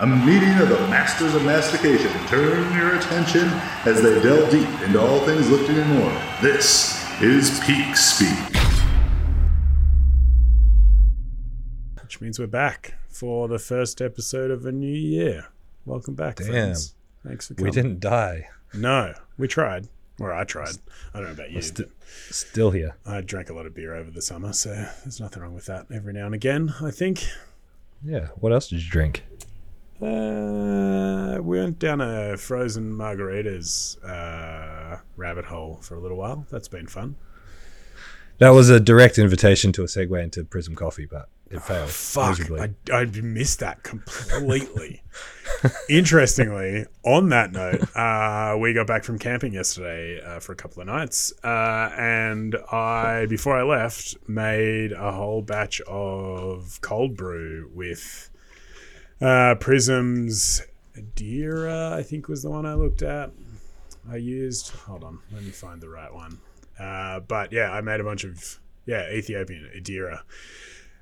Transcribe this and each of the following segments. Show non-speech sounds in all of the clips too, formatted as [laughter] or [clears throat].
A meeting of the masters of mastication. Turn your attention as they delve deep into all things lifting and more. This is Pig Speak. Which means we're back for the first episode of a new year. Welcome back, Damn. friends. Thanks for coming. We didn't die. No, we tried. Or I tried. I don't know about you. st- Still here. I drank a lot of beer over the summer, so there's nothing wrong with that. Every now and again, I think. Yeah. What else did you drink? Uh, we went down a frozen margaritas uh, rabbit hole for a little while. That's been fun. That was a direct invitation to a segue into Prism Coffee, but it failed. Fuck, miserably. I, I missed that completely. Interestingly, on that note, uh, we got back from camping yesterday uh, for a couple of nights, uh, and I, before I left, made a whole batch of cold brew with uh, Prism's Adira, I think was the one I looked at. I used. Hold on, let me find the right one. Uh, but yeah, I made a bunch of yeah Ethiopian Adira.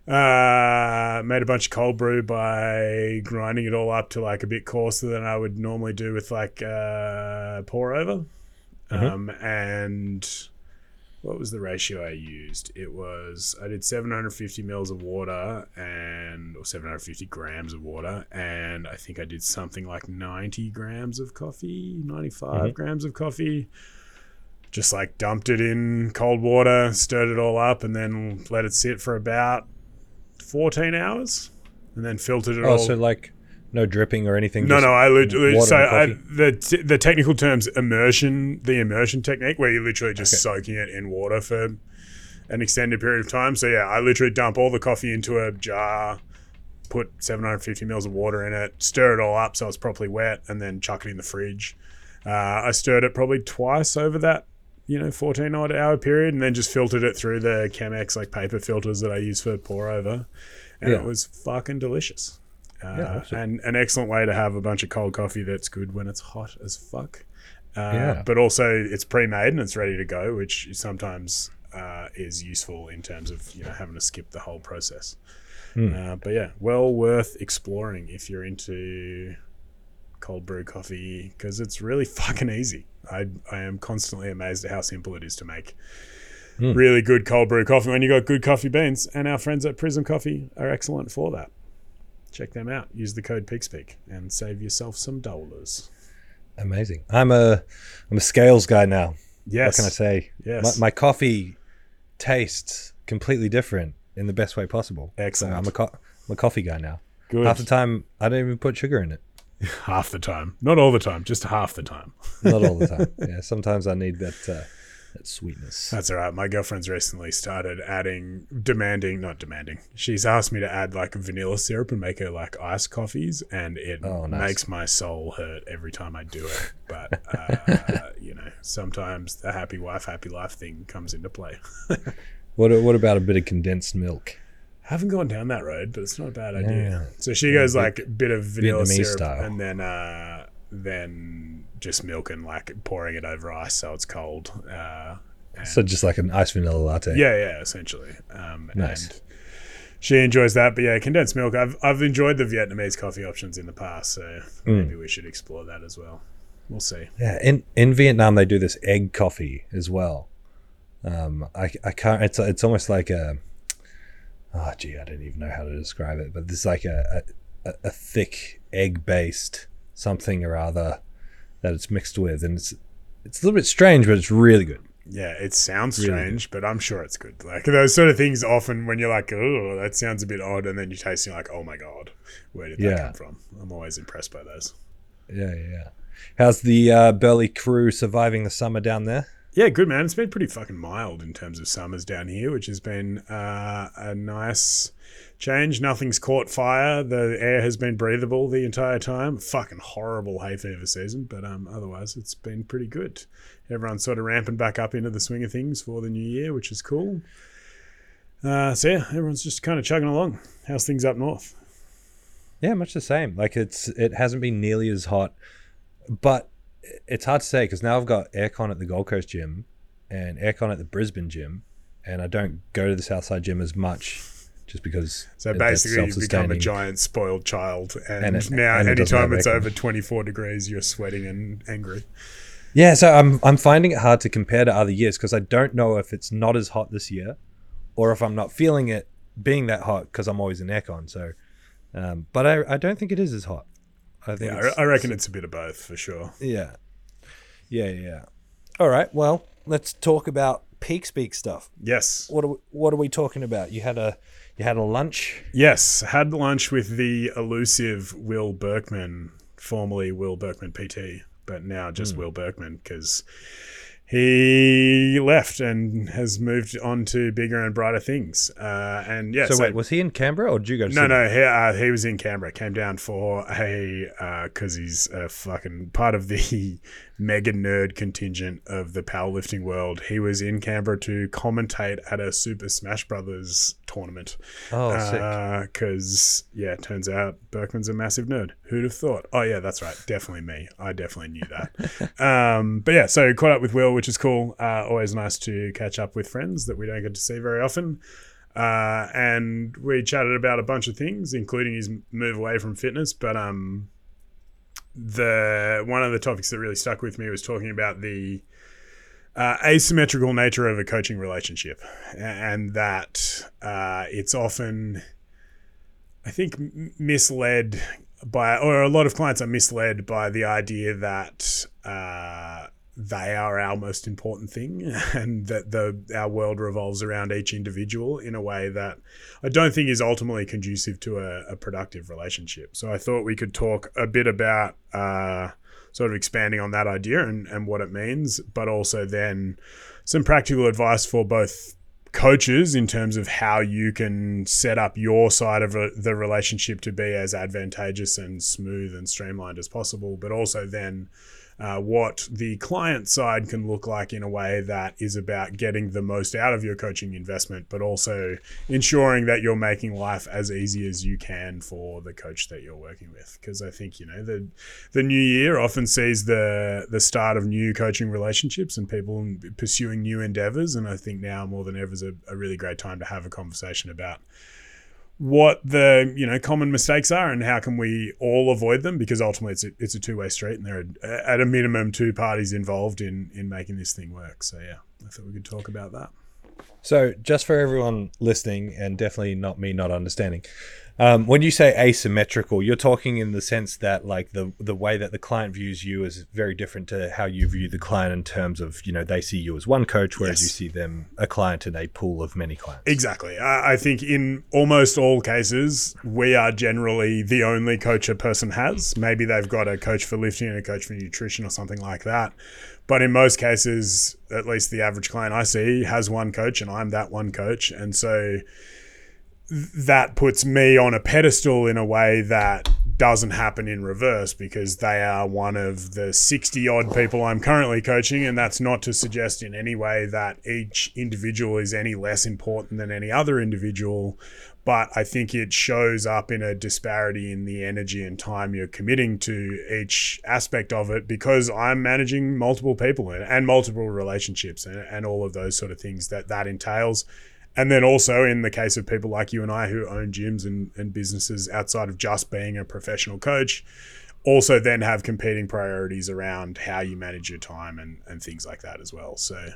Uh, made a bunch of cold brew by grinding it all up to like a bit coarser than I would normally do with like uh, pour over. Um, and what was the ratio I used? It was I did 750 mils of water and or 750 grams of water, and I think I did something like 90 grams of coffee, 95 mm-hmm. grams of coffee. Just like dumped it in cold water, stirred it all up, and then let it sit for about 14 hours, and then filtered it oh, all. so like no dripping or anything? No, no, I literally so I, the t- the technical terms immersion, the immersion technique, where you're literally just Okay. soaking it in water for an extended period of time. So yeah, I literally dump all the coffee into a jar, put 750 mils of water in it, stir it all up so it's properly wet, and then chuck it in the fridge. Uh, I stirred it probably twice over that you know 14 odd hour period, and then just filtered it through the Chemex like paper filters that I use for pour over, and Yeah. it was fucking delicious. Uh, Yeah, and an excellent way to have a bunch of cold coffee that's good when it's hot as fuck. Uh, Yeah. But also it's pre-made and it's ready to go, which sometimes uh, is useful in terms of you know having to skip the whole process. Uh, but yeah, well worth exploring if you're into cold brew coffee because it's really [laughs] fucking easy. I I am constantly amazed at how simple it is to make. Hmm. Really good cold brew coffee when you got good coffee beans, and our friends at Prism Coffee are excellent for that. Check them out. Use the code PIGSPEAK and save yourself some dollars. Amazing. I'm a I'm a scales guy now. Yes. What can I say? Yes. My, my coffee tastes completely different in the best way possible. So Excellent. I'm a co- I'm a coffee guy now. Good. Half the time, I don't even put sugar in it. [laughs] half the time. Not all the time, just half the time. Not all the [laughs] time. yeah, sometimes I need that uh, that sweetness. That's all right. My girlfriend's recently started adding, demanding, not demanding. She's asked me to add like vanilla syrup and make her like iced coffees, and it Oh, nice. makes my soul hurt every time I do it. But [laughs] uh, you know, sometimes the happy wife, happy life thing comes into play. [laughs] What what about a bit of condensed milk? haven't gone down that road, but it's not a bad idea. Yeah. So she goes like a bit of vanilla Vietnamese syrup style. and then uh, then just milk and like pouring it over ice so it's cold. Uh, So just like an ice vanilla latte. yeah, yeah, essentially. Um, Nice. She enjoys that, but yeah, condensed milk. I've I've enjoyed the Vietnamese coffee options in the past, so Mm. maybe we should explore that as well. We'll see. Yeah, in in Vietnam they do this egg coffee as well. Um, I, I can't. It's it's almost like a. Oh gee, I don't even know how to describe it, but there's like a a, a thick egg based something or other that it's mixed with, and it's it's a little bit strange, but it's really good. Yeah, it sounds Really strange, but I'm sure it's good. Like those sort of things, often when you're like, "Oh, that sounds a bit odd," and then you taste, it, you're like, "Oh my god, where did that come from?" I'm always impressed by those. Yeah, yeah. yeah. How's the uh, Burley crew surviving the summer down there? Yeah, good man. It's been pretty fucking mild in terms of summers down here, which has been uh, a nice change. Nothing's caught fire. The air has been breathable the entire time. Fucking horrible hay fever season, but um, otherwise it's been pretty good. Everyone's sort of ramping back up into the swing of things for the new year, which is cool. Uh, so yeah, everyone's just kind of chugging along. How's things up north? Yeah, much the same. Like it's it hasn't been nearly as hot, but it's hard to say because now I've got aircon at the Gold Coast gym and aircon at the Brisbane gym, and I don't go to the Southside gym as much just because. So it- basically, you've become a giant spoiled child, and, And it- now and it anytime have it's over twenty four degrees, you're sweating and angry. Yeah, so I'm I'm finding it hard to compare to other years because I don't know if it's not as hot this year, or if I'm not feeling it being that hot because I'm always in aircon. So, um, but I I don't think it is as hot. I think Yeah, it's- I reckon it's a bit of both for sure. Yeah. Yeah, yeah. All right. Well, let's talk about pig speak stuff. Yes, What are we, what are we talking about? You had a you had a lunch. yes. Had lunch with the elusive Will Berkman, formerly Will Berkman PT, but now just Hmm. Will Berkman because he left and has moved on to bigger and brighter things. Uh, and yeah, so, wait, was he in Canberra or did you go to No, no, he, uh, he was in Canberra. Came down for a because he's a fucking part of the mega nerd contingent of the powerlifting world. He was in Canberra to commentate at a Super Smash Brothers tournament. Oh, sick. Because yeah, turns out Berkman's a massive nerd. Who'd have thought? Oh yeah, that's right. Definitely me. I definitely knew that. [laughs] um, but yeah, so caught up with Will, which is cool. Uh, always nice to catch up with friends that we don't get to see very often. Uh, and we chatted about a bunch of things, including his move away from fitness. But um, the one of the topics that really stuck with me was talking about the uh, asymmetrical nature of a coaching relationship, and that uh, it's often, I think, misled by, or a lot of clients are misled by the idea that. Uh, they are our most important thing, [laughs] and that the our world revolves around each individual in a way that I don't think is ultimately conducive to a, a productive relationship. So I thought we could talk a bit about uh, sort of expanding on that idea and, and what it means, but also then some practical advice for both coaches in terms of how you can set up your side of the relationship to be as advantageous and smooth and streamlined as possible, but also then uh, what the client side can look like in a way that is about getting the most out of your coaching investment, but also ensuring that you're making life as easy as you can for the coach that you're working with. Because I think you know the the new year often sees the the start of new coaching relationships and people pursuing new endeavors, and I think now more than ever is a, a really great time to have a conversation about what the you know common mistakes are and how can we all avoid them? Because ultimately it's a, it's a two-way street and there are at a minimum two parties involved in in making this thing work. So yeah i thought we could talk about that. So, just for everyone listening, and definitely not me not understanding, um, when you say asymmetrical, you're talking in the sense that like the the way that the client views you is very different to how you view the client in terms of you know they see you as one coach, whereas Yes. you see them a client in a pool of many clients. exactly I, I think in almost all cases we are generally the only coach a person has maybe they've got a coach for lifting and a coach for nutrition or something like that but in most cases at least the average client i see has one coach and i'm that one coach and so that puts me on a pedestal in a way that doesn't happen in reverse because they are one of the 60 odd people I'm currently coaching. And that's not to suggest in any way that each individual is any less important than any other individual. But I think it shows up in a disparity in the energy and time you're committing to each aspect of it because I'm managing multiple people and, multiple relationships and, and all of those sort of things that that entails. And then also in the case of people like you and I who own gyms and, and businesses outside of just being a professional coach, also then have competing priorities around how you manage your time and, and things like that as well. So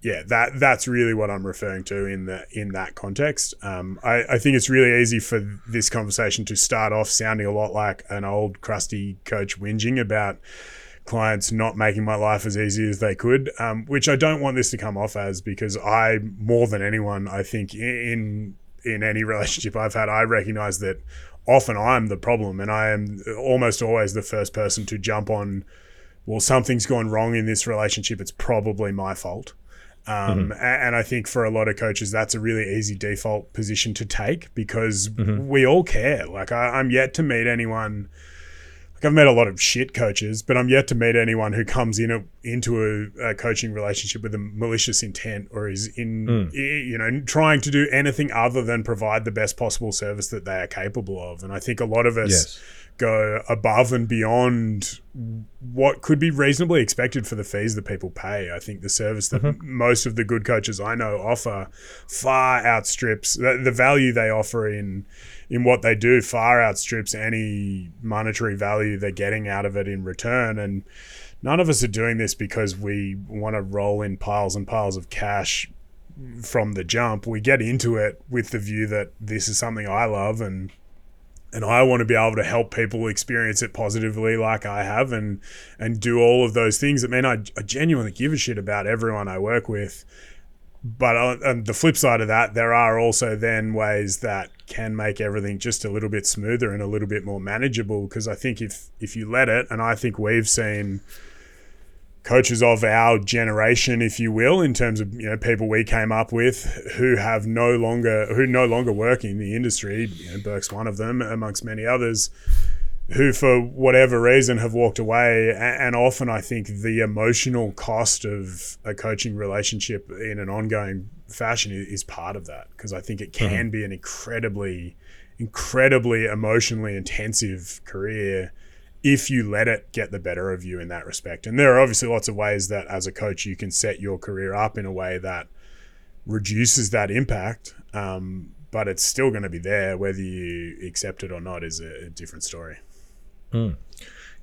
yeah, that that's really what I'm referring to in the in that context. Um, I, I think it's really easy for this conversation to start off sounding a lot like an old crusty coach whinging about clients not making my life as easy as they could, um, which I don't want this to come off as because I, more than anyone, I think in in any [laughs] relationship I've had, I recognize that often I'm the problem, and I am almost always the first person to jump on well, something's gone wrong in this relationship. It's probably my fault. Um, a- and I think for a lot of coaches, that's a really easy default position to take because we all care. Like, I, I'm yet to meet anyone. I've met a lot of shit coaches, but I'm yet to meet anyone who comes in a, into a, a coaching relationship with a malicious intent or is in, i- you know, trying to do anything other than provide the best possible service that they are capable of. And I think a lot of us Yes. go above and beyond what could be reasonably expected for the fees that people pay. I think the service that Mm-hmm. most of the good coaches I know offer far outstrips the, the value they offer in in what they do far outstrips any monetary value they're getting out of it in return. And none of us are doing this because we want to roll in piles and piles of cash from the jump. We get into it with the view that this is something I love and and I want to be able to help people experience it positively like I have and and do all of those things that mean I, I genuinely give a shit about everyone I work with but on, the flip side of that there are also then ways that can make everything just a little bit smoother and a little bit more manageable because I think if if you let it and I think we've seen coaches of our generation, if you will, in terms of you know people we came up with who have no longer who no longer work in the industry. You know, Burke's one of them, amongst many others, who for whatever reason have walked away. And often, I think the emotional cost of a coaching relationship in an ongoing fashion is part of that because I think it can be an incredibly, incredibly emotionally intensive career if you let it get the better of you in that respect. And there are obviously lots of ways that as a coach you can set your career up in a way that reduces that impact. Um, but it's still going to be there, whether you accept it or not, is a, a different story.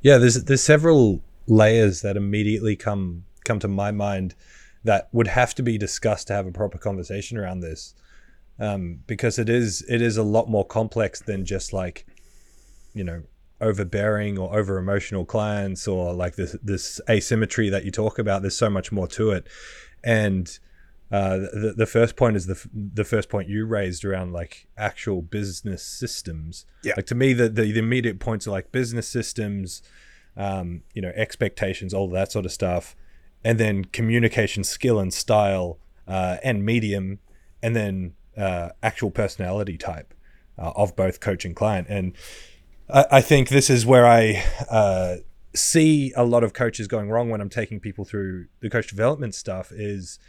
Yeah, there's there's several layers that immediately come come to my mind that would have to be discussed to have a proper conversation around this, um, because it is it is a lot more complex than just like, you know, overbearing or over emotional clients or like this this asymmetry that you talk about. There's so much more to it, and uh, the the first point is the f- the first point you raised around like actual business systems. Yeah. Like to me, the the, the immediate points are like business systems, um, you know, expectations, all that sort of stuff, and then communication skill and style, uh, and medium, and then uh, actual personality type uh, of both coach and client. And I, I think this is where I uh, see a lot of coaches going wrong when I'm taking people through the coach development stuff. Is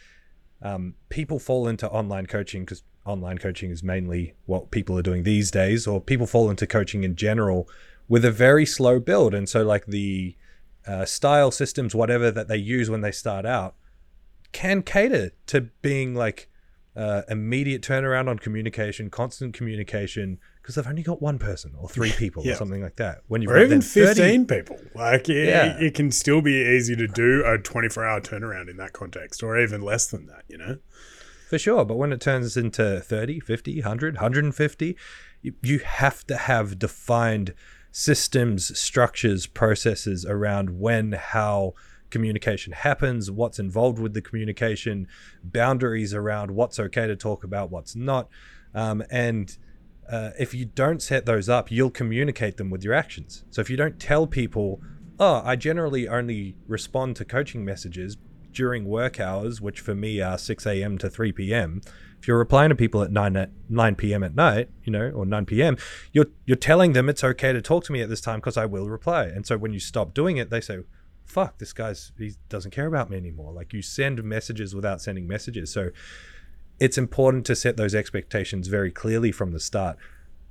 um, people fall into online coaching because online coaching is mainly what people are doing these days, or people fall into coaching in general with a very slow build. And so, like the uh, style systems, whatever that they use when they start out, can cater to being like uh, immediate turnaround on communication, constant communication, because they've only got one person or three people Yeah. or something like that. When you've Or got even then 30 15 people. Like, it, Yeah. it can still be easy to do a 24 hour turnaround in that context, or even less than that, you know? For sure. But when it turns into 30, 50, 100, 150, you, you have to have defined systems, structures, processes around when, how communication happens, what's involved with the communication, boundaries around what's okay to talk about, what's not. Um, and uh, if you don't set those up, you'll communicate them with your actions. So if you don't tell people, oh, I generally only respond to coaching messages during work hours, which for me are 6 a.m. to 3 p.m. If you're replying to people at 9 at 9 p.m. at night, you know, or 9 p.m., you're you're telling them it's okay to talk to me at this time because I will reply. And so when you stop doing it, they say, "Fuck, this guy's he doesn't care about me anymore." Like you send messages without sending messages. So it's important to set those expectations very clearly from the start.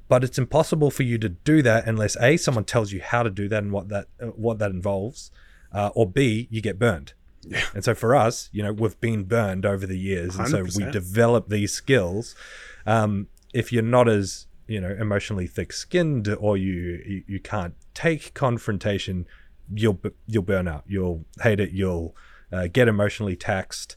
But it's impossible for you to do that unless a someone tells you how to do that and what that uh, what that involves uh, or b you get burned. Yeah. and so for us you know we've been burned over the years and so we develop these skills. Um, if you're not as you know emotionally thick-skinned or you you, you can't take confrontation you'll you'll burn out. You'll hate it. You'll uh, get emotionally taxed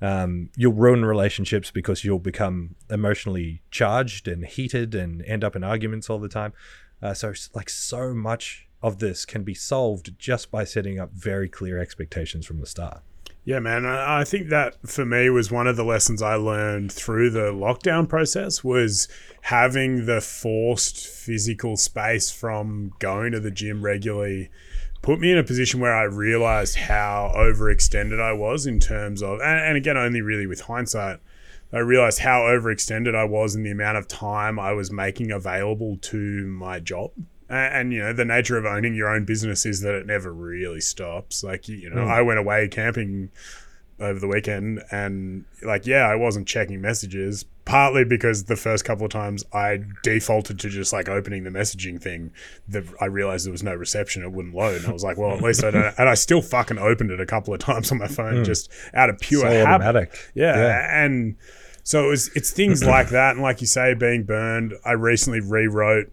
um, you'll ruin relationships because you'll become emotionally charged and heated and end up in arguments all the time. Uh, so, like, so much of this can be solved just by setting up very clear expectations from the start. Yeah, man. I I think that for me was one of the lessons I learned through the lockdown process was having the forced physical space from going to the gym regularly put me in a position where I realized how overextended I was in terms of, and, and again, only really with hindsight, I realized how overextended I was in the amount of time I was making available to my job. And, and, you know, the nature of owning your own business is that it never really stops. Like, you know, Mm. I went away camping over the weekend and, like, yeah, I wasn't checking messages, partly because the first couple of times I defaulted to just like opening the messaging thing. that I realized there was no reception, it wouldn't load. And I was like, well, at least I don't. And I still fucking opened it a couple of times on my phone just out of pure so habit. automatic. Yeah, and so it was, it's things [clears throat] like that, and like you say, being burned. I recently rewrote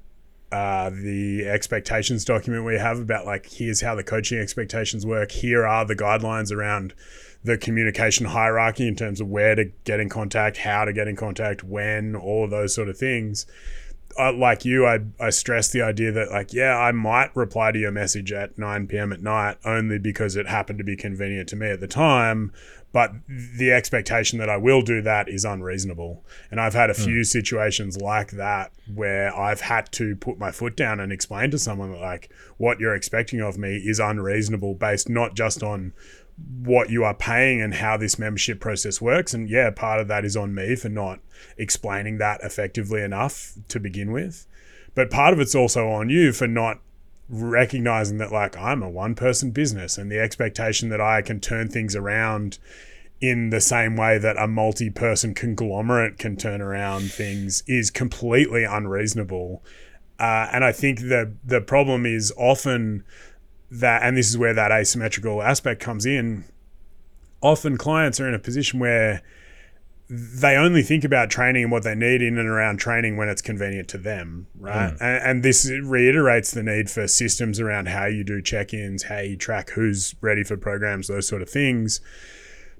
uh, the expectations document we have about like here's how the coaching expectations work. Here are the guidelines around the communication hierarchy in terms of where to get in contact, how to get in contact, when, all of those sort of things. Uh, like you, I, I stress the idea that like yeah, I might reply to your message at 9 p.m. at night only because it happened to be convenient to me at the time. But the expectation that I will do that is unreasonable. And I've had a few situations like that where I've had to put my foot down and explain to someone that like what you're expecting of me is unreasonable based not just on what you are paying and how this membership process works. And yeah, part of that is on me for not explaining that effectively enough to begin with. But part of it's also on you for not recognizing that like I'm a one person business and the expectation that I can turn things around in the same way that a multi person conglomerate can turn around things is completely unreasonable. Uh, and I think the the problem is often that, and this is where that asymmetrical aspect comes in. Often clients are in a position where they only think about training and what they need in and around training when it's convenient to them, right? Mm. And, and this reiterates the need for systems around how you do check-ins, how you track who's ready for programs, those sort of things.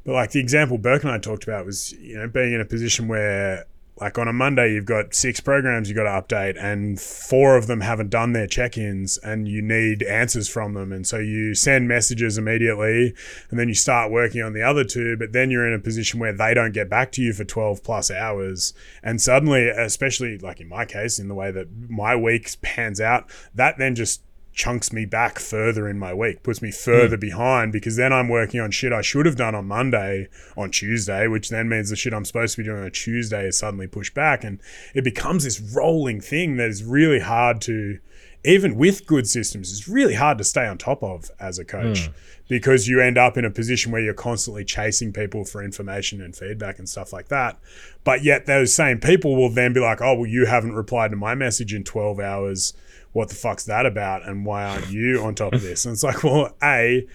But like the example Burke and I talked about was, you know, being in a position where like on a Monday you've got six programs you've got to update and four of them haven't done their check-ins and you need answers from them. And so you send messages immediately and then you start working on the other two but then you're in a position where they don't get back to you for 12 plus hours. And suddenly especially like in my case in the way that my week pans out that then just chunks me back further in my week, puts me further hmm. behind because then I'm working on shit I should have done on Monday on Tuesday, which then means the shit I'm supposed to be doing on Tuesday is suddenly pushed back. And it becomes this rolling thing that is really hard to, even with good systems, it's really hard to stay on top of as a coach hmm. because you end up in a position where you're constantly chasing people for information and feedback and stuff like that. But yet those same people will then be like, oh, well, you haven't replied to my message in 12 hours what the fuck's that about and why aren't you on top of this? And it's like well a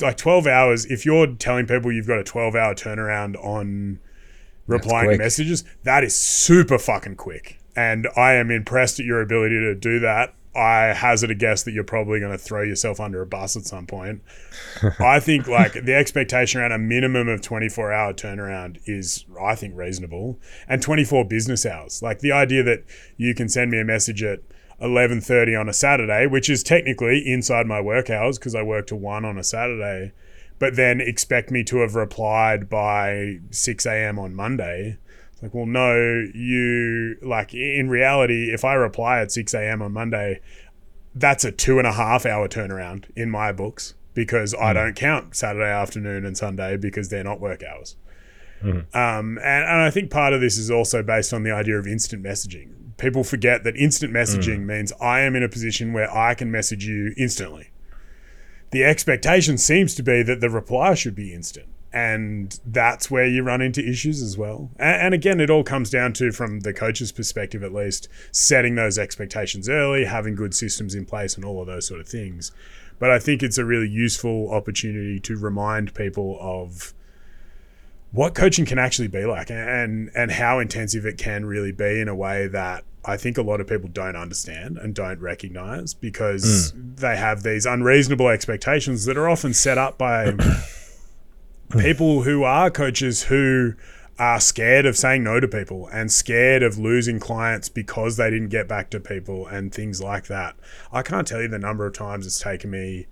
like 12 hours if you're telling people you've got a 12 hour turnaround on replying to messages that is super fucking quick. And i am impressed at your ability to do that. I hazard a guess that you're probably going to throw yourself under a bus at some point. [laughs] I think like the expectation around a minimum of 24 hour turnaround is i think reasonable. And 24 business hours. Like the idea that you can send me a message at 11:30 on a Saturday, which is technically inside my work hours because I work to 1 on a Saturday, but then expect me to have replied by 6 a.m. on Monday. It's like, well, no, you like in reality, if I reply at 6 a.m. on Monday, that's a two and a half hour turnaround in my books because I don't count Saturday afternoon and Sunday because they're not work hours. Um, and, and I think part of this is also based on the idea of instant messaging. People forget that instant messaging mm. means I am in a position where I can message you instantly. The expectation seems to be that the reply should be instant. And that's where you run into issues as well. And, and again, it all comes down to, from the coach's perspective at least, setting those expectations early, having good systems in place, and all of those sort of things. But I think it's a really useful opportunity to remind people of what coaching can actually be like and and how intensive it can really be in a way that I think a lot of people don't understand and don't recognize because mm. they have these unreasonable expectations that are often set up by [coughs] people who are coaches who are scared of saying no to people and scared of losing clients because they didn't get back to people and things like that. I can't tell you the number of times it's taken me,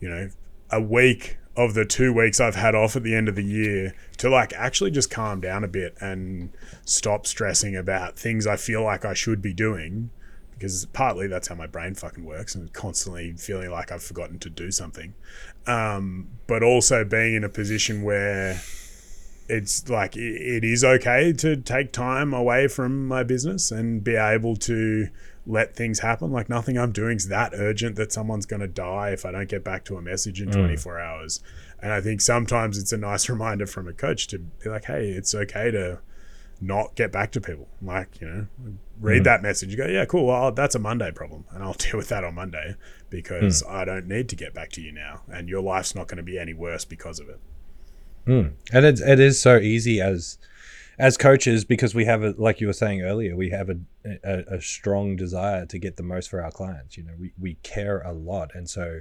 you know, a week of the two weeks I've had off at the end of the year to like actually just calm down a bit and stop stressing about things I feel like I should be doing because partly that's how my brain fucking works and constantly feeling like I've forgotten to do something. Um, but also being in a position where it's like it, it is okay to take time away from my business and be able to let things happen. Like nothing I'm doing is that urgent that someone's going to die if I don't get back to a message in mm. 24 hours. And I think sometimes it's a nice [laughs] reminder from a coach to be like, hey, it's okay to not get back to people. Like, you know, read mm. that message. You go, yeah, cool. Well, that's a Monday problem. And I'll [laughs] deal with that on Monday because mm. I don't need to get back to you now. And your life's not going to be any worse because of it. Mm. And it's it is so easy as as coaches because we have a like you were saying earlier we have a, a, a strong desire to get the most for our clients. You know we, we care a lot. And so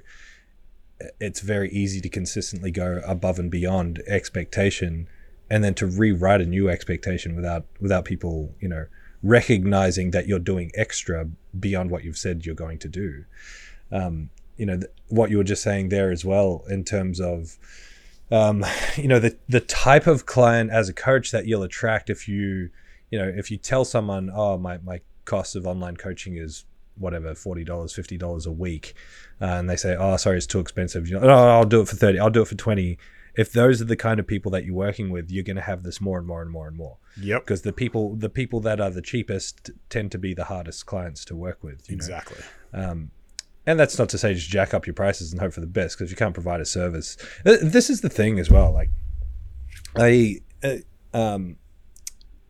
it's very easy to consistently go above and beyond expectation and then to rewrite a new expectation without without people you know recognizing that you're doing extra beyond what you've said you're going to do. Um, you know th- what you were just saying there as well in terms of um, [sighs] you know the the type of client as a coach that you'll attract if you you know if you tell someone oh my my cost of online coaching is whatever forty dollars fifty dollars a week uh, and they say oh sorry it's too expensive you know no I'll do it for 30 I'll do it for 20 if those are the kind of people that you're working with you're going to have this more and more and more and more Yep. because the people the people that are the cheapest tend to be the hardest clients to work with you know? Exactly. Um, and that's not to say just jack up your prices and hope for the best because you can't provide a service, this is the thing as well. Like, I, uh, um,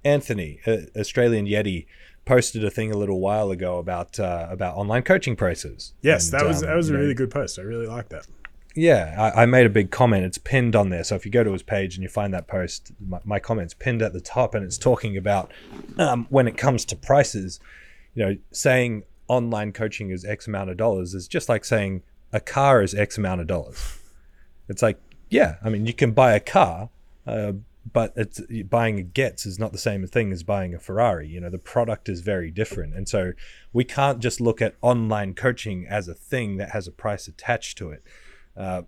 Anthony, uh, Australian Yeti, posted a thing a little while ago about uh, about online coaching prices. Yes, And, that was um, that was a you know, really good post. I really like that. yeah, I, I made a big comment. It's pinned on there. So if you go to his page and you find that post, my, my comment's pinned at the top, and it's talking about um, when it comes to prices. You know, saying online coaching is X amount of dollars is just like saying a car is X amount of dollars. It's like, yeah, I mean, you can buy a car, uh, but it's buying a Getz is not the same thing as buying a Ferrari. You know, the product is very different, and so we can't just look at online coaching as a thing that has a price attached to it. Uh,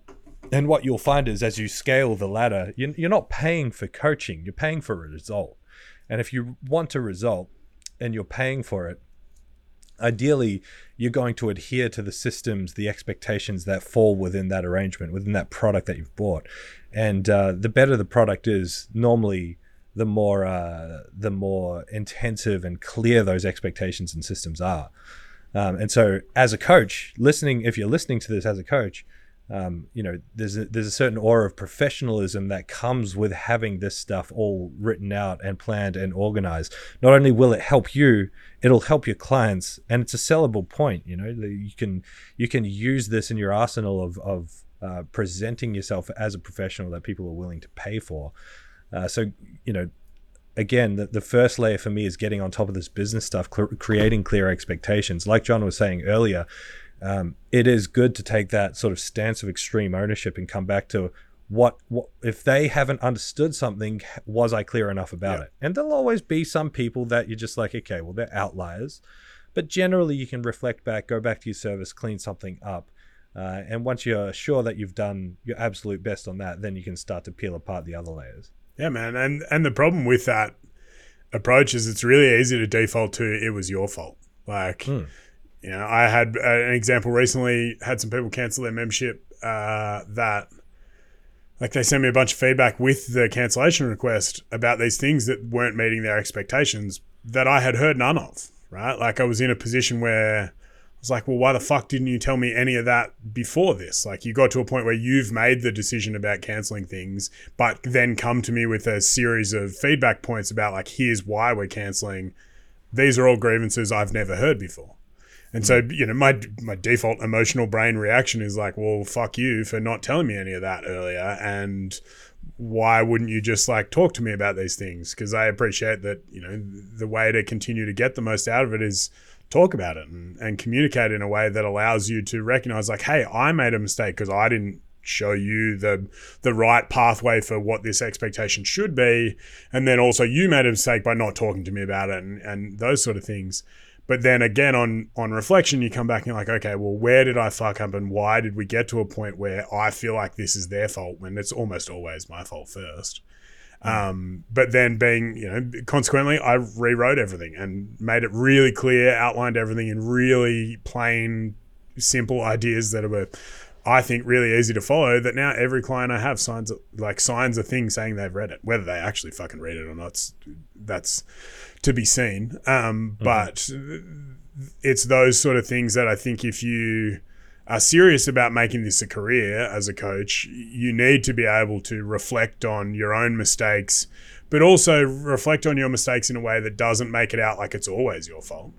and what you'll find is as you scale the ladder, you- you're not paying for coaching, you're paying for a result. And if you want a result and you're paying for it, ideally you're going to adhere to the systems, the expectations that fall within that arrangement, within that product that you've bought. And uh, the better the product is, normally the more uh, the more intensive and clear those expectations and systems are. Um, and so, as a coach, listening, if you're listening to this as a coach, um, you know, there's a, there's a certain aura of professionalism that comes with having this stuff all written out and planned and organized. Not only will it help you, it'll help your clients, and it's a sellable point. You know, you can you can use this in your arsenal of of uh, presenting yourself as a professional that people are willing to pay for. Uh, so, you know, again, the, the first layer for me is getting on top of this business stuff, cl- creating clear expectations. Like John was saying earlier, um, it is good to take that sort of stance of extreme ownership and come back to what, what if they haven't understood something, was I clear enough about Yeah. it? And there'll always be some people that you're just like, okay, well, they're outliers. But generally, you can reflect back, go back to your service, clean something up. Uh, and once you're sure that you've done your absolute best on that, then you can start to peel apart the other layers. Yeah, man. And and the problem with that approach is it's really easy to default to it was your fault. Like, Hmm. You know, I had uh, an example recently. Had some people cancel their membership. Uh, that like they sent me a bunch of feedback with the cancellation request about these things that weren't meeting their expectations that I had heard none of. Right, like I was in a position where I was like, well, why the fuck didn't you tell me any of that before this? Like, you got to a point where you've made the decision about canceling things, but then come to me with a series of feedback points about, like, here's why we're canceling. These are all grievances I've never heard before. And so, you know, my my default emotional brain reaction is like, well, fuck you for not telling me any of that earlier. And why wouldn't you just like talk to me about these things? Because I appreciate that, you know, the way to continue to get the most out of it is talk about it and, and communicate in a way that allows you to recognize like hey i made a mistake because i didn't show you the the right pathway for what this expectation should be and then also you made a mistake by not talking to me about it and, and those sort of things but then again on on reflection you come back and you're like okay well where did i fuck up and why did we get to a point where i feel like this is their fault when it's almost always my fault first? Um, but then being, you know, consequently, I rewrote everything and made it really clear, outlined everything in really plain, simple ideas that were, I think, really easy to follow. That now every client I have signs like signs a thing saying they've read it. Whether they actually fucking read it or not, that's to be seen. Um, But it's those sort of things that I think if you are serious about making this a career as a coach, you need to be able to reflect on your own mistakes, but also reflect on your mistakes in a way that doesn't make it out like it's always your fault.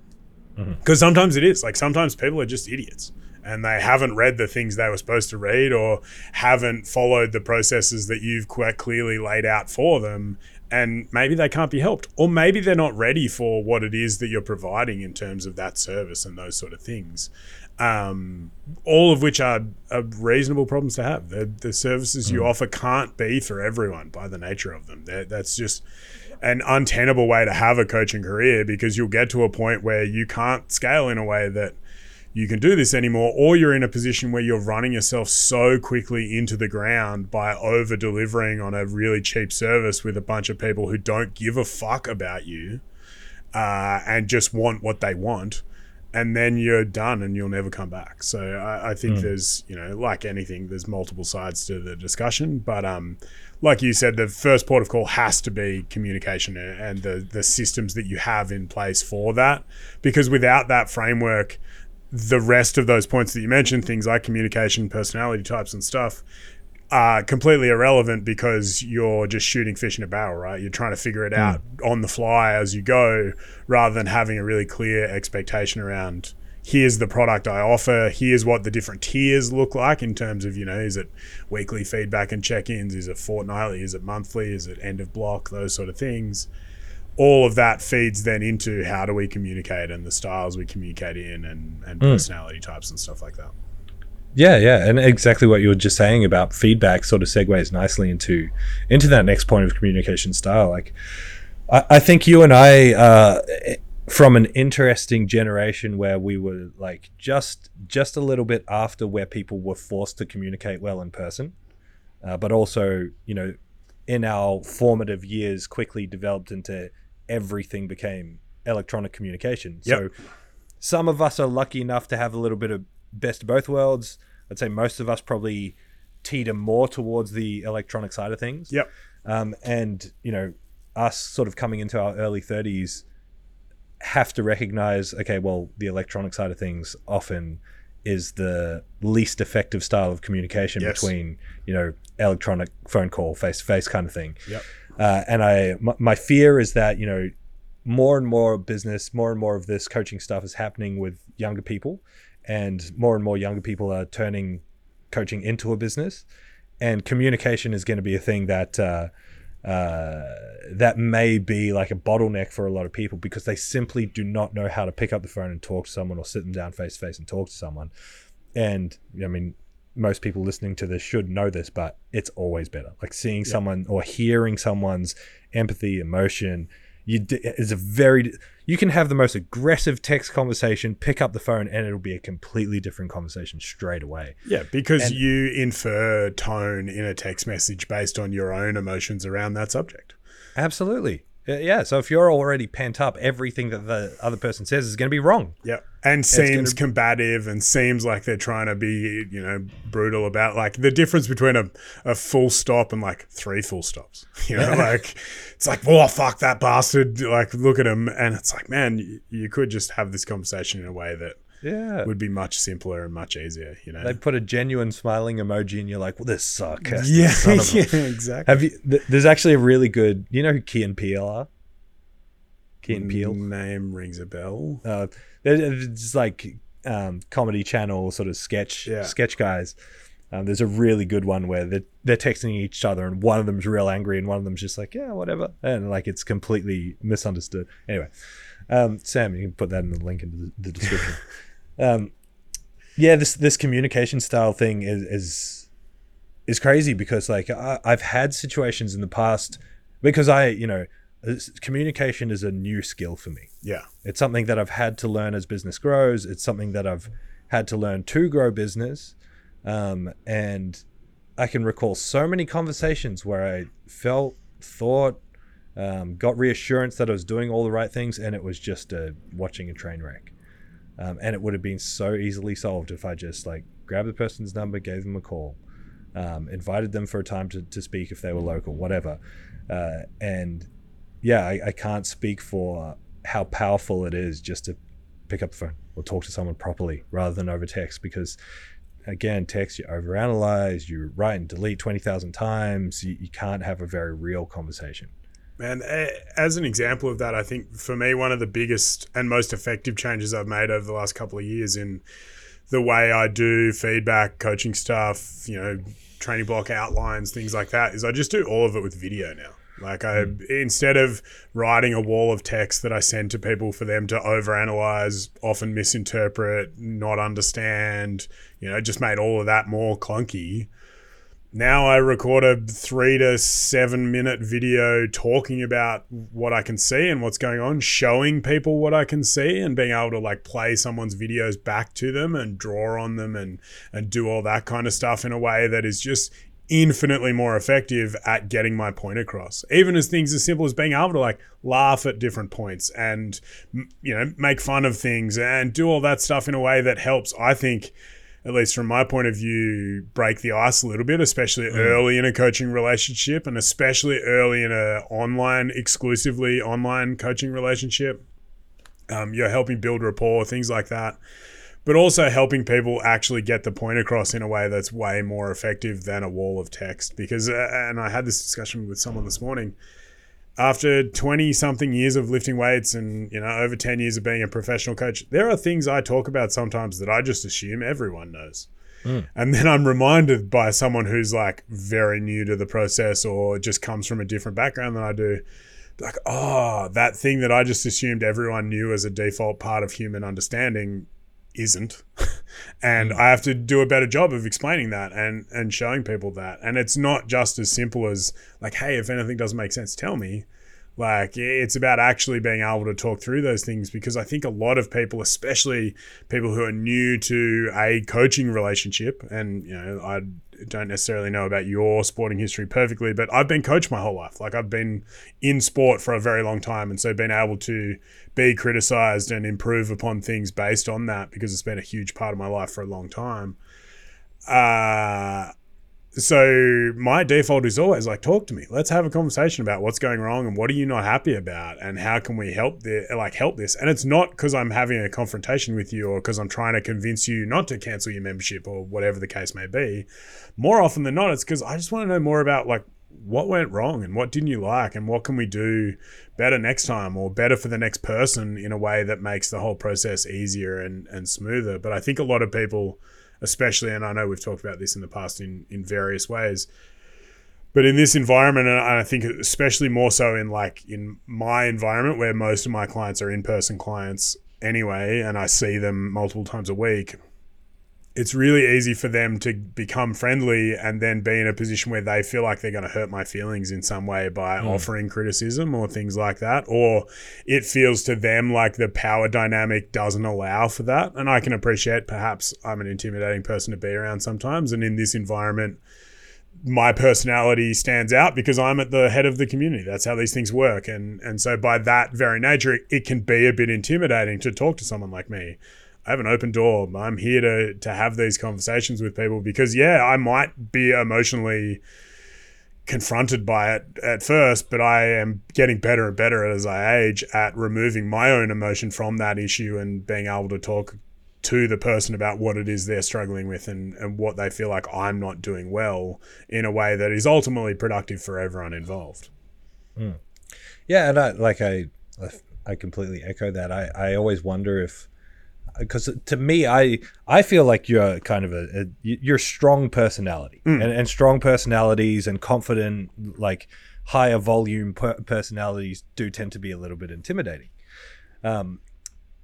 Because sometimes it is. Like sometimes people are just idiots and they haven't read the things they were supposed to read or haven't followed the processes that you've quite clearly laid out for them. And maybe they can't be helped, or maybe they're not ready for what it is that you're providing in terms of that service and those sort of things um, all of which are, are reasonable problems to have. The, the services you offer can't be for everyone by the nature of them. They're, that's just an untenable way to have a coaching career because you'll get to a point where you can't scale in a way that you can do this anymore, or you're in a position where you're running yourself so quickly into the ground by over delivering on a really cheap service with a bunch of people who don't give a fuck about you uh, and just want what they want and then you're done and you'll never come back. So I, I think there's, you know, like anything, there's multiple sides to the discussion. But um, like you said, the first port of call has to be communication and the the systems that you have in place for that. Because without that framework, the rest of those points that you mentioned, things like communication, personality types, and stuff, are completely irrelevant because you're just shooting fish in a barrel, right? You're trying to figure it hmm. out on the fly as you go rather than having a really clear expectation around here's the product I offer, here's what the different tiers look like in terms of, you know, is it weekly feedback and check ins, is it fortnightly, is it monthly, is it end of block, those sort of things. All of that feeds then into how do we communicate and the styles we communicate in and, and personality types and stuff like that. Yeah, yeah, and exactly what you were just saying about feedback sort of segues nicely into into that next point of communication style. Like, I, I think you and I, uh, from an interesting generation where we were like just just a little bit after where people were forced to communicate well in person, uh, but also you know in our formative years quickly developed into everything became electronic communication. So some of us are lucky enough to have a little bit of best of both worlds. I'd say most of us probably teeter more towards the electronic side of things. Yep. Um, and you know, us sort of coming into our early thirties have to recognize, okay, well, the electronic side of things often is the least effective style of communication Yes. between you know electronic phone call face to face kind of thing Yep. Uh, and I my, my fear is that you know more and more business, more and more of this coaching stuff is happening with younger people, and more and more younger people are turning coaching into a business, and communication is going to be a thing that uh, uh, that may be like a bottleneck for a lot of people because they simply do not know how to pick up the phone and talk to someone or sit them down face to face and talk to someone, and I mean most people listening to this should know this, but it's always better. Like seeing someone or hearing someone's empathy, emotion. You d- is a very you can have the most aggressive text conversation, pick up the phone, and it'll be a completely different conversation straight away. Yeah, because And- you infer tone in a text message based on your own emotions around that subject. Absolutely, Uh, yeah. So if you're already pent up, everything that the other person says is going to be wrong. Yeah. And seems gonna- combative and seems like they're trying to be, you know, brutal about like the difference between a, a full stop and like three full stops. [laughs] You know, like it's like, oh, fuck that bastard. Like, look at him. And it's like, man, you, you could just have this conversation in a way that Yeah. would be much simpler and much easier, you know? They put a genuine smiling emoji, and you're like, "Well, this sarcastic." yeah, [laughs] yeah, exactly. Have you? Th- there's actually a really good. You know who Key and Peele are? Key and Peele. Name rings a bell. Uh, they're like um, comedy channel sort of sketch Yeah. sketch guys. Um, there's a really good one where they're, they're texting each other, and one of them's real angry, and one of them's just like, "Yeah, whatever," and like it's completely misunderstood. Anyway, um, Sam, you can put that in the link in the, the description. [laughs] um, yeah, this this communication style thing is is is crazy because like I, I've had situations in the past because I you know communication is a new skill for me. Yeah. It's something that I've had to learn as business grows. It's something that I've had to learn to grow business. Um, and I can recall so many conversations where I felt thought, um, got reassurance that I was doing all the right things, and it was just uh, watching a train wreck. Um, and it would have been so easily solved if I just like grabbed the person's number, gave them a call, um, invited them for a time to, to speak if they were local, whatever. Uh, and yeah, I, I can't speak for how powerful it is just to pick up the phone or talk to someone properly rather than over text because again text you overanalyze you write and delete 20000 times you, you can't have a very real conversation Man, as an example of that, I think for me, one of the biggest and most effective changes I've made over the last couple of years in the way I do feedback, coaching stuff, you know, training block outlines, things like that, is I just do all of it with video now. Like I mm. instead of writing a wall of text that I send to people for them to overanalyze, often misinterpret, not understand, you know, just made all of that more clunky now I record a three to seven minute video talking about what I can see and what's going on, showing people what I can see and being able to like play someone's videos back to them and draw on them and and do all that kind of stuff in a way that is just infinitely more effective at getting my point across. Even as things as simple as being able to like laugh at different points and you know make fun of things and do all that stuff in a way that helps I think at least from my point of view, break the ice a little bit, especially mm. early in a coaching relationship and especially early in a online, exclusively online coaching relationship. Um, you're helping build rapport, things like that, but also helping people actually get the point across in a way that's way more effective than a wall of text. Because, uh, and I had this discussion with someone this morning after 20 something years of lifting weights and you know over 10 years of being a professional coach there are things i talk about sometimes that i just assume everyone knows mm. and then i'm reminded by someone who's like very new to the process or just comes from a different background than i do like oh that thing that i just assumed everyone knew as a default part of human understanding isn't. [laughs] And hmm. i have to do a better job of explaining that and and showing people that. And it's not just as simple as like hey if anything doesn't make sense tell me. Like it's about actually being able to talk through those things because I think a lot of people, especially people who are new to a coaching relationship, and you know, I don't necessarily know about your sporting history perfectly, but I've been coached my whole life. Like I've been in sport for a very long time, and so being able to be criticized and improve upon things based on that because it's been a huge part of my life for a long time. Uh so my default is always like talk to me. Let's have a conversation about what's going wrong and what are you not happy about and how can we help the like help this? And it's not because i'm having a confrontation with you or because i'm trying to convince you not to cancel your membership or whatever the case may be. More often than not it's because i just want to know more about like what went wrong and what didn't you like and what can we do better next time or better for the next person in a way that makes the whole process easier and, and smoother. But i think a lot of people especially, and I know we've talked about this in the past in, in various ways. But in this environment, and I think especially more so in like in my environment where most of my clients are in person clients anyway, and I see them multiple times a week, it's really easy for them to become friendly and then be in a position where they feel like they're going to hurt my feelings in some way by mm. offering criticism or things like that. Or it feels to them like the power dynamic doesn't allow for that. And I can appreciate perhaps I'm an intimidating person to be around sometimes. And in this environment, my personality stands out because I'm at the head of the community. That's how these things work. And and so by that very nature, it can be a bit intimidating to talk to someone like me. I have an open door. I'm here to to have these conversations with people because yeah, I might be emotionally confronted by it at first, but I am getting better and better as I age at removing my own emotion from that issue and being able to talk to the person about what it is they're struggling with and, and what they feel like I'm not doing well in a way that is ultimately productive for everyone involved. Mm. Yeah, and I like I I completely echo that. I, I always wonder if because to me i i feel like you're kind of a, a you're strong personality. Mm. and, and strong personalities and confident like higher volume per- personalities do tend to be a little bit intimidating. Um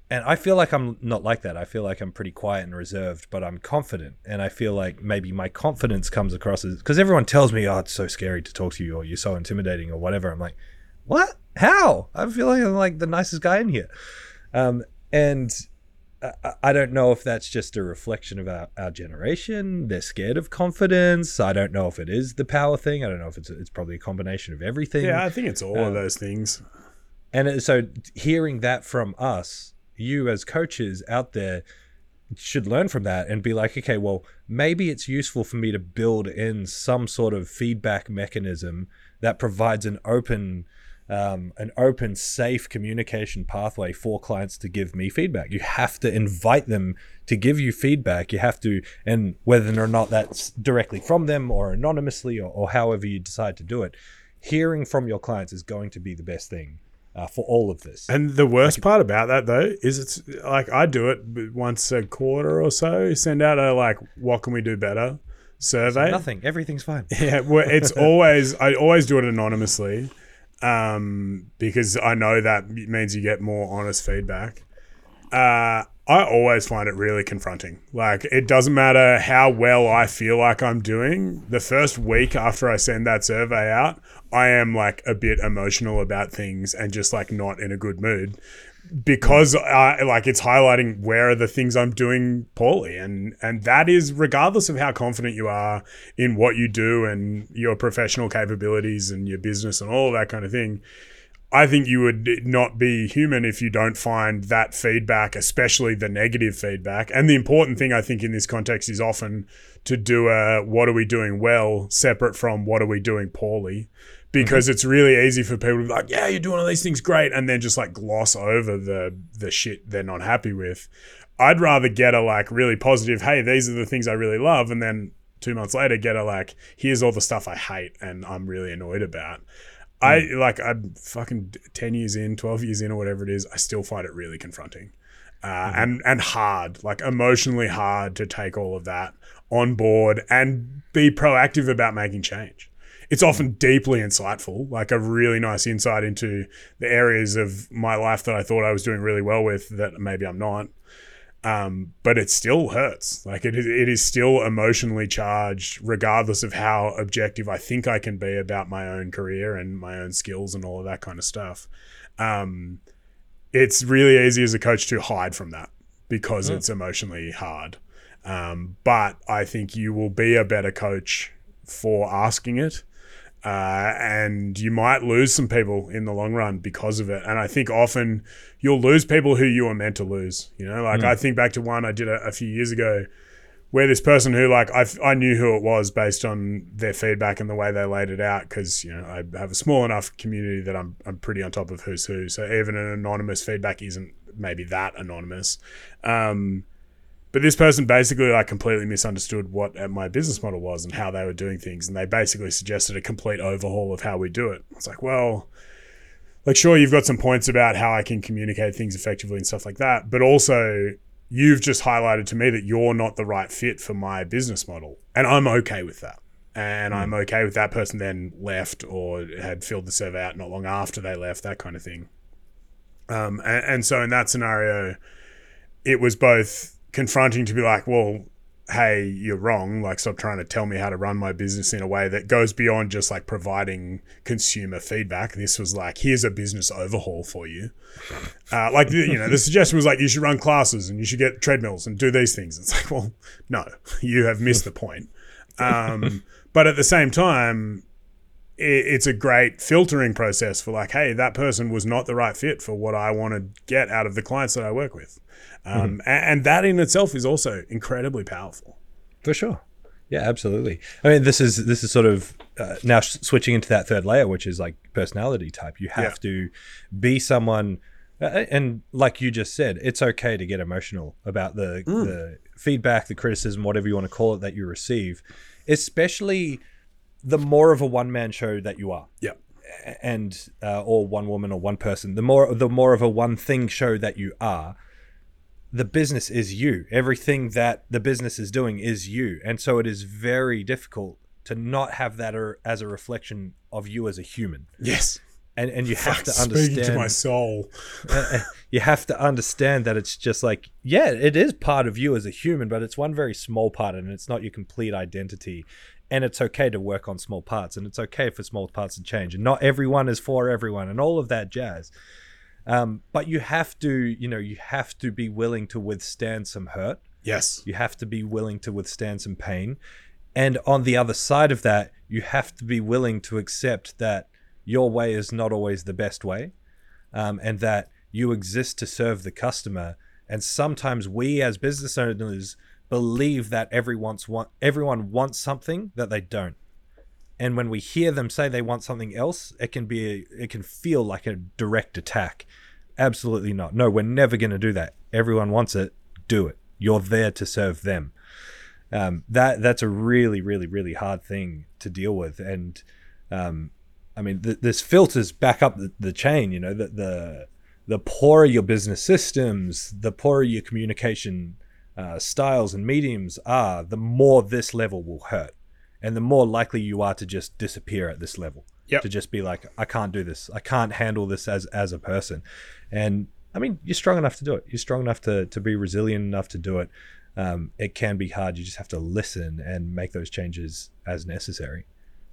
and i feel like i'm not like that. I feel like i'm pretty quiet and reserved but i'm confident. And i feel like maybe my confidence comes across as because everyone tells me oh it's so scary to talk to you or you're so intimidating or whatever. I'm like what? How? I feel like i'm like the nicest guy in here. Um and I- I don't know if that's just a reflection of our, our generation. They're scared of confidence. I don't know if it is the power thing. I don't know if it's it's probably a combination of everything. Yeah, I think it's all Uh, of those things. And so hearing that from us, you as coaches out there should learn from that and be like, okay, well, maybe it's useful for me to build in some sort of feedback mechanism that provides an open um, an open, safe communication pathway for clients to give me feedback. You have to invite them to give you feedback. You have to, and whether or not that's directly from them or anonymously or, or however you decide to do it, hearing from your clients is going to be the best thing uh, for all of this. And the worst part about that though is it's like I do it once a quarter or so. Send out a like, what can we do better? Survey. Nothing. Everything's fine. [laughs] Yeah, well, it's always I always do it anonymously, um, because I know that means you get more honest feedback. Uh, I always find it really confronting. Like it doesn't matter how well I feel like I'm doing. The first week after I send that survey out, I am like a bit emotional about things and just like not in a good mood because like it's highlighting where are the things I'm doing poorly. And and that is regardless of how confident you are in what you do and your professional capabilities and your business and all that kind of thing I think you would not be human if you don't find that feedback especially the negative feedback. And the important thing I think in this context is often to do a what are we doing well separate from what are we doing poorly because mm-hmm. it's really easy for people to be like, yeah, you're doing all these things great, and then just like gloss over the the shit they're not happy with. I'd rather get a like really positive, hey, these are the things I really love, and then two months later get a like, here's all the stuff I hate and I'm really annoyed about. I mm. like I'm fucking ten years in, twelve years in, or whatever it is. I still find it really confronting, uh, mm-hmm. and and hard, like emotionally hard to take all of that on board and be proactive about making change it's often deeply insightful, like a really nice insight into the areas of my life that I thought I was doing really well with that maybe I'm not. Um, but it still hurts. Like it is, it is still emotionally charged, regardless of how objective I think I can be about my own career and my own skills and all of that kind of stuff. Um, it's really easy as a coach to hide from that because it's emotionally hard. Um, but I think you will be a better coach for asking it uh, and you might lose some people in the long run because of it. And I think often you'll lose people who you were meant to lose. You know, like I think back to one I did a, a few years ago where this person who like I, I knew who it was based on their feedback and the way they laid it out because you know I have a small enough community that I'm I'm pretty on top of who's who so even an anonymous feedback isn't maybe that anonymous um, but this person basically like completely misunderstood what uh, my business model was and how they were doing things and they basically suggested a complete overhaul of how we do it it's like well like sure you've got some points about how I can communicate things effectively and stuff like that but also you've just highlighted to me that you're not the right fit for my business model. And I'm okay with that. And I'm okay with that person then left or had filled the survey out not long after they left, that kind of thing. Um, and, and so in that scenario, it was both confronting to be like, well, hey, you're wrong. Like, stop trying to tell me how to run my business in a way that goes beyond just like providing consumer feedback. This was like, here's a business overhaul for you. [laughs] Uh, like, the- you know, the suggestion was like, you should run classes and you should get treadmills and do these things. It's like, well, no, [laughs] you have missed the point. Um, [laughs] but at the same time, it's a great filtering process for like, hey, that person was not the right fit for what I want to get out of the clients that I work with. Um, a- and, that in itself is also incredibly powerful. For sure. Yeah, absolutely. I mean, this is this is sort of uh, now s- switching into that third layer, which is like personality type. You have Yeah. to be someone, uh, and like you just said, it's okay to get emotional about the the feedback, the criticism, whatever you want to call it that you receive, especially the more of a one man show that you are Yeah. and uh, or one woman or one person the more the more of a one thing show that you are the business is you. Everything that the business is doing is you. And so it is very difficult to not have that er- as a reflection of you as a human. Yes. and and you have to understand Speaking to my soul. [laughs] you have to understand that it's just like yeah it is part of you as a human but it's one very small part and it's not your complete identity. And it's okay to work on small parts and it's okay for small parts to change. And not everyone is for everyone and all of that jazz Um, but you have to, you know, you have to be willing to withstand some hurt. Yes. You have to be willing to withstand some pain. And on the other side of that, you have to be willing to accept that your way is not always the best way um, and that you exist to serve the customer. And sometimes we as business owners believe that everyone's want, everyone wants something that they don't. And when we hear them say they want something else, it can be a, it can feel like a direct attack. Absolutely not. No, we're never going to do that. Everyone wants it. Do it. You're there to serve them. Um, that that's a really, really, really hard thing to deal with. And um, I mean, th- this filters back up the, the chain. You know, the, the the poorer your business systems, the poorer your communication uh, styles and mediums are, the more this level will hurt, and the more likely you are to just disappear at this level. Yep. To just be like, I can't do this. I can't handle this as as a person. And I mean, you're strong enough to do it. You're strong enough to to be resilient enough to do it. Um, it can be hard. You just have to listen and make those changes as necessary.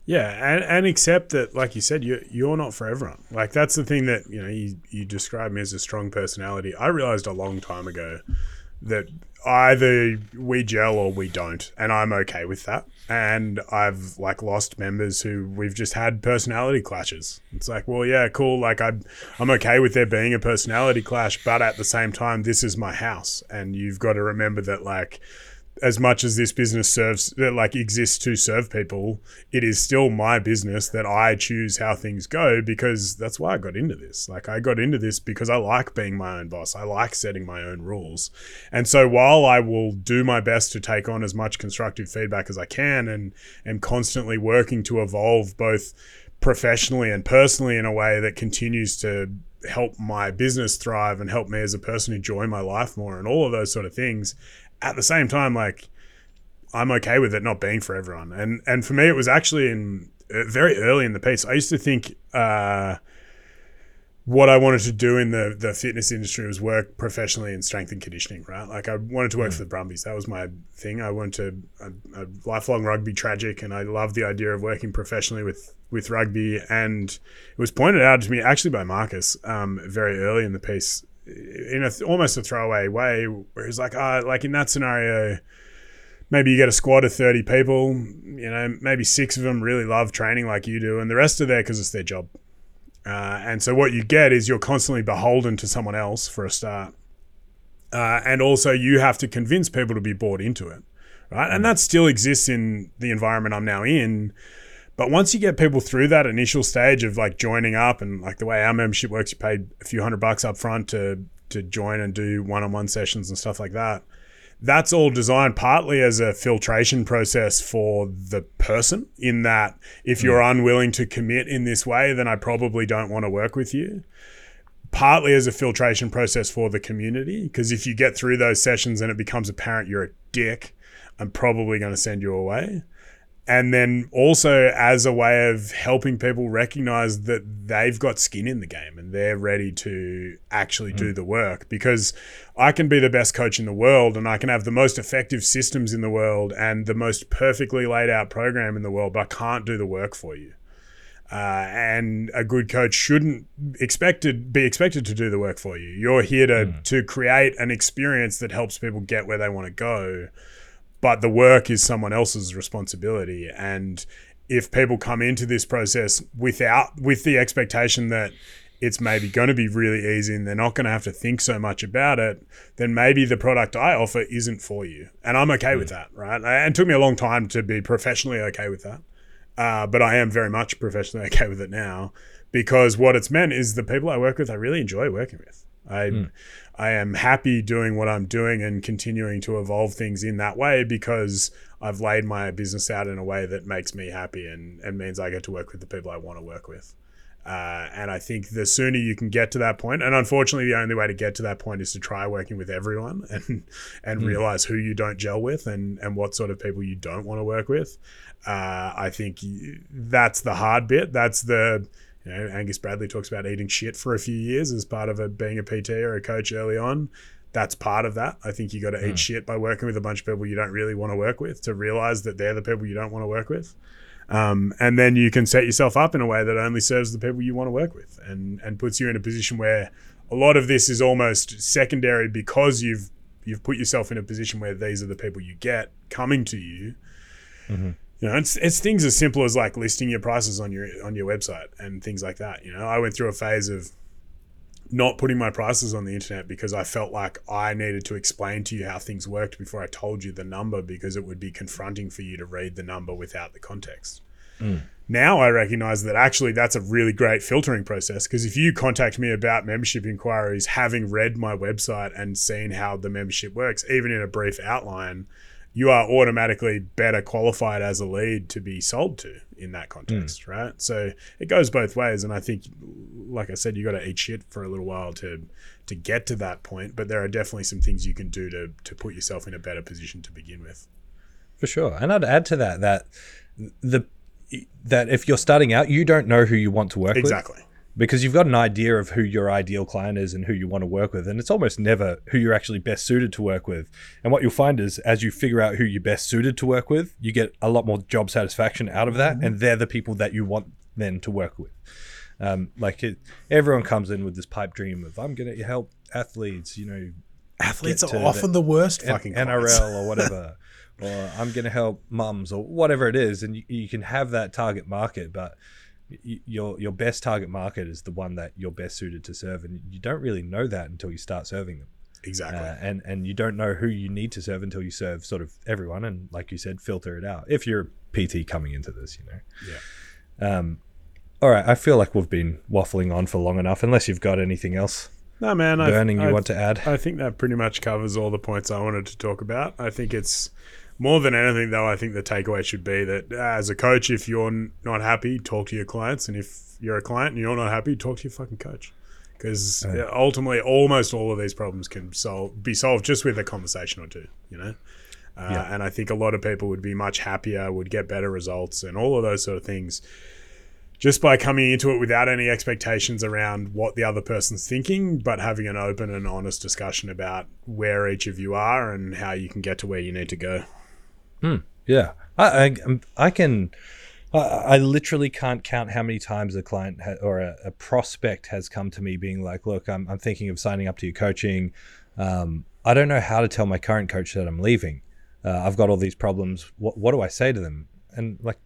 Yeah, and, and accept that, like you said, you you're not for everyone. Like that's the thing that you know you you describe me as a strong personality. I realized a long time ago that either we gel or we don't, and I'm okay with that. And I've like lost members who we've just had personality clashes. It's like, well, yeah, cool. Like I, I'm okay with there being a personality clash, but at the same time, this is my house, and you've got to remember that, like as much as this business serves like exists to serve people it is still my business that i choose how things go because that's why i got into this. Like i got into this because i like being my own boss. I like setting my own rules. And so while i will do my best to take on as much constructive feedback as i can and am constantly working to evolve both professionally and personally in a way that continues to help my business thrive and help me as a person enjoy my life more and all of those sort of things at the same time, like I'm okay with it not being for everyone. And and for me, it was actually in uh, very early in the piece. I used to think uh, what I wanted to do in the the fitness industry was work professionally in strength and conditioning. Right, like I wanted to work for the Brumbies. That was my thing. I wanted to a, a lifelong rugby tragic, and I loved the idea of working professionally with with rugby. And it was pointed out to me actually by Marcus um, very early in the piece in a almost a throwaway way, where he's like, ah, like in that scenario, maybe you get a squad of 30 people, you know, maybe six of them really love training like you do, and the rest are there because it's their job. Uh, and so what you get is you're constantly beholden to someone else for a start. Uh, and also you have to convince people to be bought into it, right? And that still exists in the environment I'm now in. But once you get people through that initial stage of like joining up and like the way our membership works, you pay a few hundred bucks up front to to join and do one-on-one sessions and stuff like that. That's all designed partly as a filtration process for the person in that if you're mm. unwilling to commit in this way, then I probably don't want to work with you. Partly as a filtration process for the community, because if you get through those sessions and it becomes apparent you're a dick, I'm probably going to send you away and then also as a way of helping people recognize that they've got skin in the game and they're ready to actually mm. do the work because I can be the best coach in the world and I can have the most effective systems in the world and the most perfectly laid out program in the world but I can't do the work for you uh, and a good coach shouldn't expected be expected to do the work for you you're here to mm. to create an experience that helps people get where they want to go but the work is someone else's responsibility. And if people come into this process without with the expectation that it's maybe going to be really easy and they're not going to have to think so much about it, then maybe the product I offer isn't for you. And I'm okay mm. with that, right? And it took me a long time to be professionally okay with that. Uh, but I am very much professionally [laughs] okay with it now because what it's meant is the people I work with, I really enjoy working with. I, mm. I am happy doing what I'm doing and continuing to evolve things in that way because I've laid my business out in a way that makes me happy and, and means I get to work with the people I want to work with. Uh, and I think the sooner you can get to that point, and unfortunately, the only way to get to that point is to try working with everyone [laughs] and and mm. realize who you don't gel with and and what sort of people you don't want to work with. Uh, I think that's the hard bit. That's the you know, Angus Bradley talks about eating shit for a few years as part of a, being a PT or a coach early on. That's part of that. I think you got to mm. eat hmm. shit by working with a bunch of people you don't really want to work with to realize that they're the people you don't want to work with. Um, and then you can set yourself up in a way that only serves the people you want to work with and, and puts you in a position where a lot of this is almost secondary because you've you've put yourself in a position where these are the people you get coming to you. You know, it's it's things as simple as like listing your prices on your on your website and things like that. You know, I went through a phase of not putting my prices on the internet because I felt like I needed to explain to you how things worked before I told you the number because it would be confronting for you to read the number without the context. Mm. Now I recognize that actually that's a really great filtering process because if you contact me about membership inquiries, having read my website and seen how the membership works, even in a brief outline, you are automatically better qualified as a lead to be sold to in that context, hmm. right? So it goes both ways, and I think, like I said, you got to eat shit for a little while to to get to that point. But there are definitely some things you can do to to put yourself in a better position to begin with. For sure. And I'd add to that that the that if you're starting out, you don't know who you want to work with. Exactly. Because you've got an idea of who your ideal client is and who you want to work with and it's almost never who you're actually best suited to work with. And what you'll find is as you figure out who you're best suited to work with you get a lot more job satisfaction out of that and they're the people that you want then to work with. Um, like it, everyone comes in with this pipe dream of i'm going to help athletes you know Athletes are often the worst N- fucking clients. NRL or whatever, [laughs] or I'm going to help mums or whatever it is, and you, you can have that target market, but your your best target market is the one that you're best suited to serve, and you don't really know that until you start serving them, Exactly. uh, and and you don't know who you need to serve until you serve sort of everyone, and like you said, filter it out. If you're PT coming into this, you know. yeah. Um, all right, I feel like we've been waffling on for long enough. Unless you've got anything else No, man. Burning you I, want to add. I think that pretty much covers all the points I wanted to talk about. I think it's more than anything, though. I think the takeaway should be that uh, as a coach, if you're not happy, talk to your clients, and if you're a client and you're not happy, talk to your fucking coach. Because ultimately, almost all of these problems can solve be solved just with a conversation or two. You know. Uh, Yeah. And I think a lot of people would be much happier, would get better results, and all of those sort of things just by coming into it without any expectations around what the other person's thinking, but having an open and honest discussion about where each of you are and how you can get to where you need to go. Yeah, I I, um, I can. I, I literally can't count how many times a client ha- or a, a prospect has come to me being like, "Look, I'm, I'm thinking of signing up to your coaching. Um, I don't know how to tell my current coach that I'm leaving. Uh, I've got all these problems. What what do I say to them?" And like,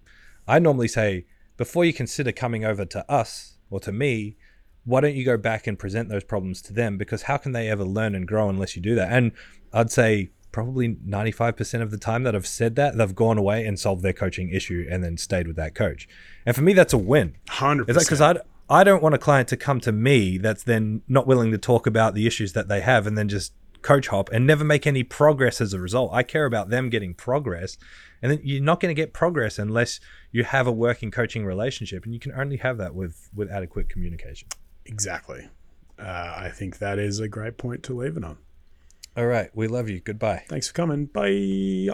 I normally say, before you consider coming over to us or to me, why don't you go back and present those problems to them? Because how can they ever learn and grow unless you do that? And I'd say probably 95% of the time that I've said that, they've gone away and solved their coaching issue and then stayed with that coach. And for me, that's a win. 100%. It's like, because I, I don't want a client to come to me that's then not willing to talk about the issues that they have and then just coach hop and never make any progress as a result. I care about them getting progress. And then you're not going to get progress unless you have a working coaching relationship. And you can only have that with, with adequate communication. exactly. Uh, I think that is a great point to leave it on. All right. We love you. Goodbye. Thanks for coming. Bye.